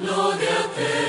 carità, deu a